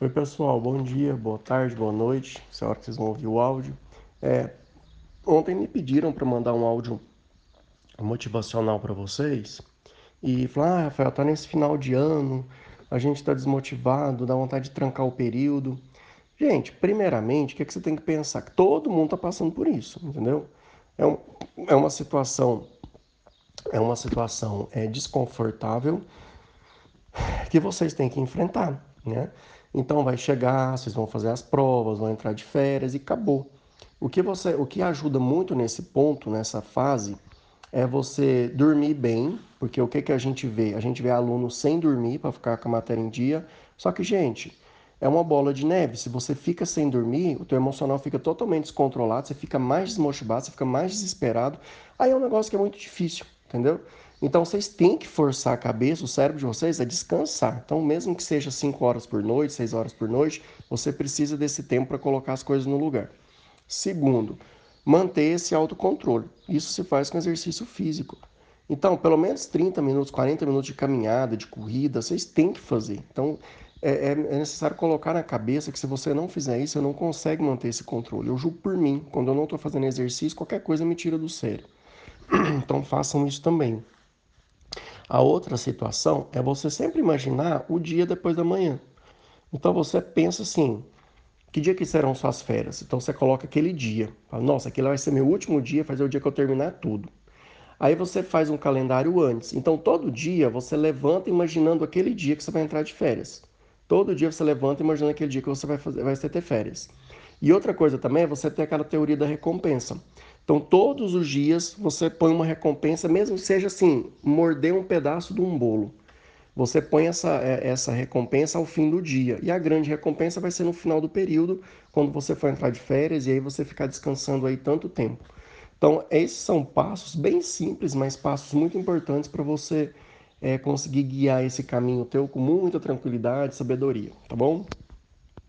Oi pessoal, bom dia, boa tarde, boa noite, essa é hora que vocês vão ouvir o áudio. É, ontem me pediram para mandar um áudio motivacional para vocês e falaram: Ah, Rafael, tá nesse final de ano, a gente está desmotivado, dá vontade de trancar o período. Gente, primeiramente, o que, é que você tem que pensar? Que todo mundo está passando por isso, entendeu? É, um, é uma situação, é uma situação é, desconfortável que vocês têm que enfrentar, né? Então vai chegar, vocês vão fazer as provas, vão entrar de férias e acabou. O que você, o que ajuda muito nesse ponto, nessa fase, é você dormir bem, porque o que que a gente vê? A gente vê aluno sem dormir para ficar com a matéria em dia. Só que, gente, é uma bola de neve. Se você fica sem dormir, o teu emocional fica totalmente descontrolado, você fica mais desmotivado, você fica mais desesperado. Aí é um negócio que é muito difícil, entendeu? Então vocês têm que forçar a cabeça, o cérebro de vocês a descansar. Então, mesmo que seja 5 horas por noite, 6 horas por noite, você precisa desse tempo para colocar as coisas no lugar. Segundo, manter esse autocontrole. Isso se faz com exercício físico. Então, pelo menos 30 minutos, 40 minutos de caminhada, de corrida, vocês têm que fazer. Então, é, é, é necessário colocar na cabeça que se você não fizer isso, você não consegue manter esse controle. Eu julgo por mim, quando eu não estou fazendo exercício, qualquer coisa me tira do sério. Então, façam isso também. A outra situação é você sempre imaginar o dia depois da manhã. Então você pensa assim: que dia que serão suas férias? Então você coloca aquele dia. Fala, Nossa, aquele vai ser meu último dia, fazer o dia que eu terminar tudo. Aí você faz um calendário antes. Então todo dia você levanta imaginando aquele dia que você vai entrar de férias. Todo dia você levanta imaginando aquele dia que você vai, fazer, vai ter férias. E outra coisa também é você ter aquela teoria da recompensa. Então, todos os dias você põe uma recompensa, mesmo que seja assim, morder um pedaço de um bolo. Você põe essa, é, essa recompensa ao fim do dia. E a grande recompensa vai ser no final do período, quando você for entrar de férias e aí você ficar descansando aí tanto tempo. Então, esses são passos bem simples, mas passos muito importantes para você é, conseguir guiar esse caminho teu com muita tranquilidade e sabedoria, tá bom?